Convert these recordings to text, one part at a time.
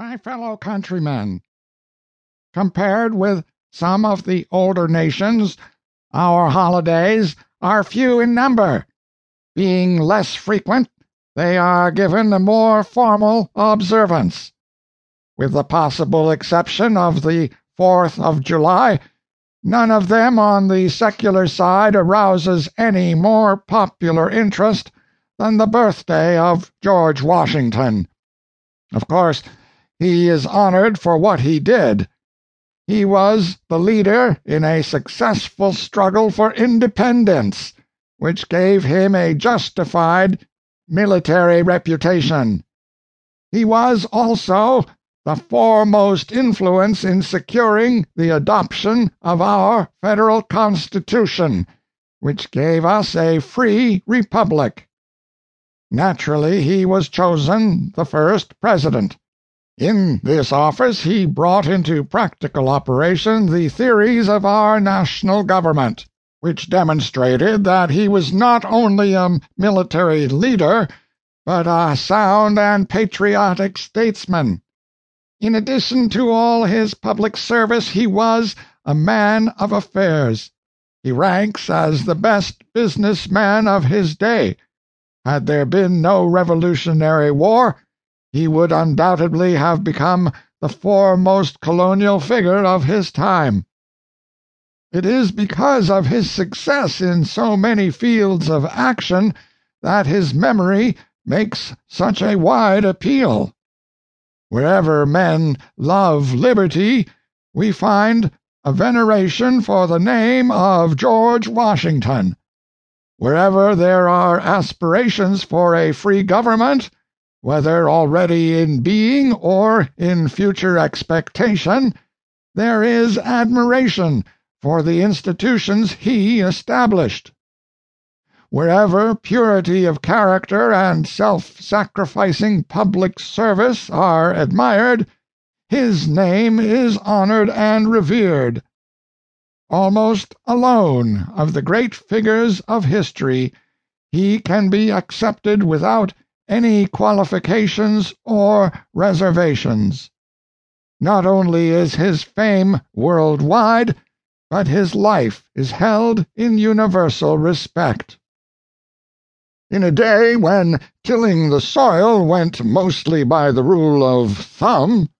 My fellow countrymen, compared with some of the older nations, our holidays are few in number. Being less frequent, they are given a more formal observance. With the possible exception of the Fourth of July, none of them on the secular side arouses any more popular interest than the birthday of George Washington. Of course, he is honored for what he did. He was the leader in a successful struggle for independence, which gave him a justified military reputation. He was also the foremost influence in securing the adoption of our Federal Constitution, which gave us a free republic. Naturally, he was chosen the first President. In this office he brought into practical operation the theories of our national government, which demonstrated that he was not only a military leader, but a sound and patriotic statesman. In addition to all his public service he was a man of affairs. He ranks as the best business man of his day. Had there been no Revolutionary War he would undoubtedly have become the foremost colonial figure of his time. It is because of his success in so many fields of action that his memory makes such a wide appeal. Wherever men love liberty we find a veneration for the name of George Washington. Wherever there are aspirations for a free government whether already in being or in future expectation, there is admiration for the institutions he established. Wherever purity of character and self-sacrificing public service are admired, his name is honored and revered. Almost alone of the great figures of history he can be accepted without any qualifications or reservations. Not only is his fame world wide, but his life is held in universal respect. In a day when tilling the soil went mostly by the rule of thumb,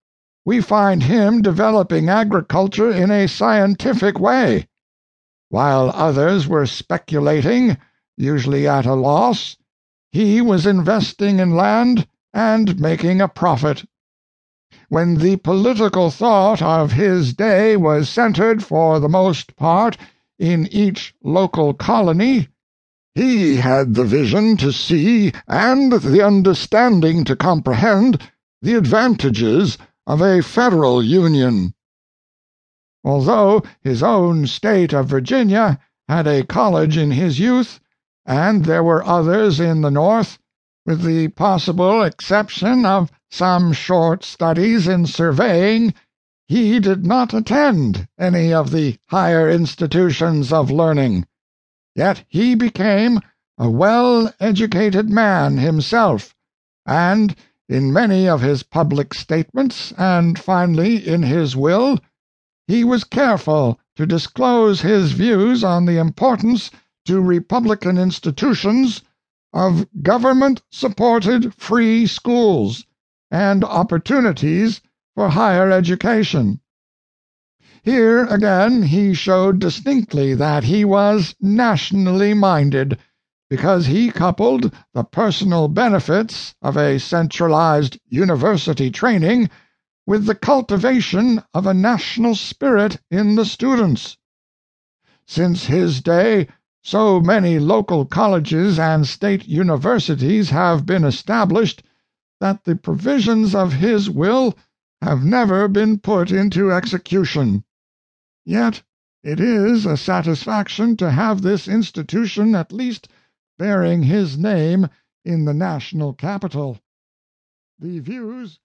we find him developing agriculture in a scientific way. While others were speculating, usually at a loss, he was investing in land and making a profit. When the political thought of his day was centered for the most part in each local colony, he had the vision to see and the understanding to comprehend the advantages of a Federal Union. Although his own State of Virginia had a college in his youth, and there were others in the North, with the possible exception of some short studies in surveying, he did not attend any of the higher institutions of learning. Yet he became a well educated man himself, and in many of his public statements, and finally in his will, he was careful to disclose his views on the importance to republican institutions of government-supported free schools and opportunities for higher education. Here again he showed distinctly that he was nationally minded, because he coupled the personal benefits of a centralized university training with the cultivation of a national spirit in the students. Since his day so many local colleges and State universities have been established that the provisions of his will have never been put into execution. Yet it is a satisfaction to have this institution at least bearing his name in the national capital. The views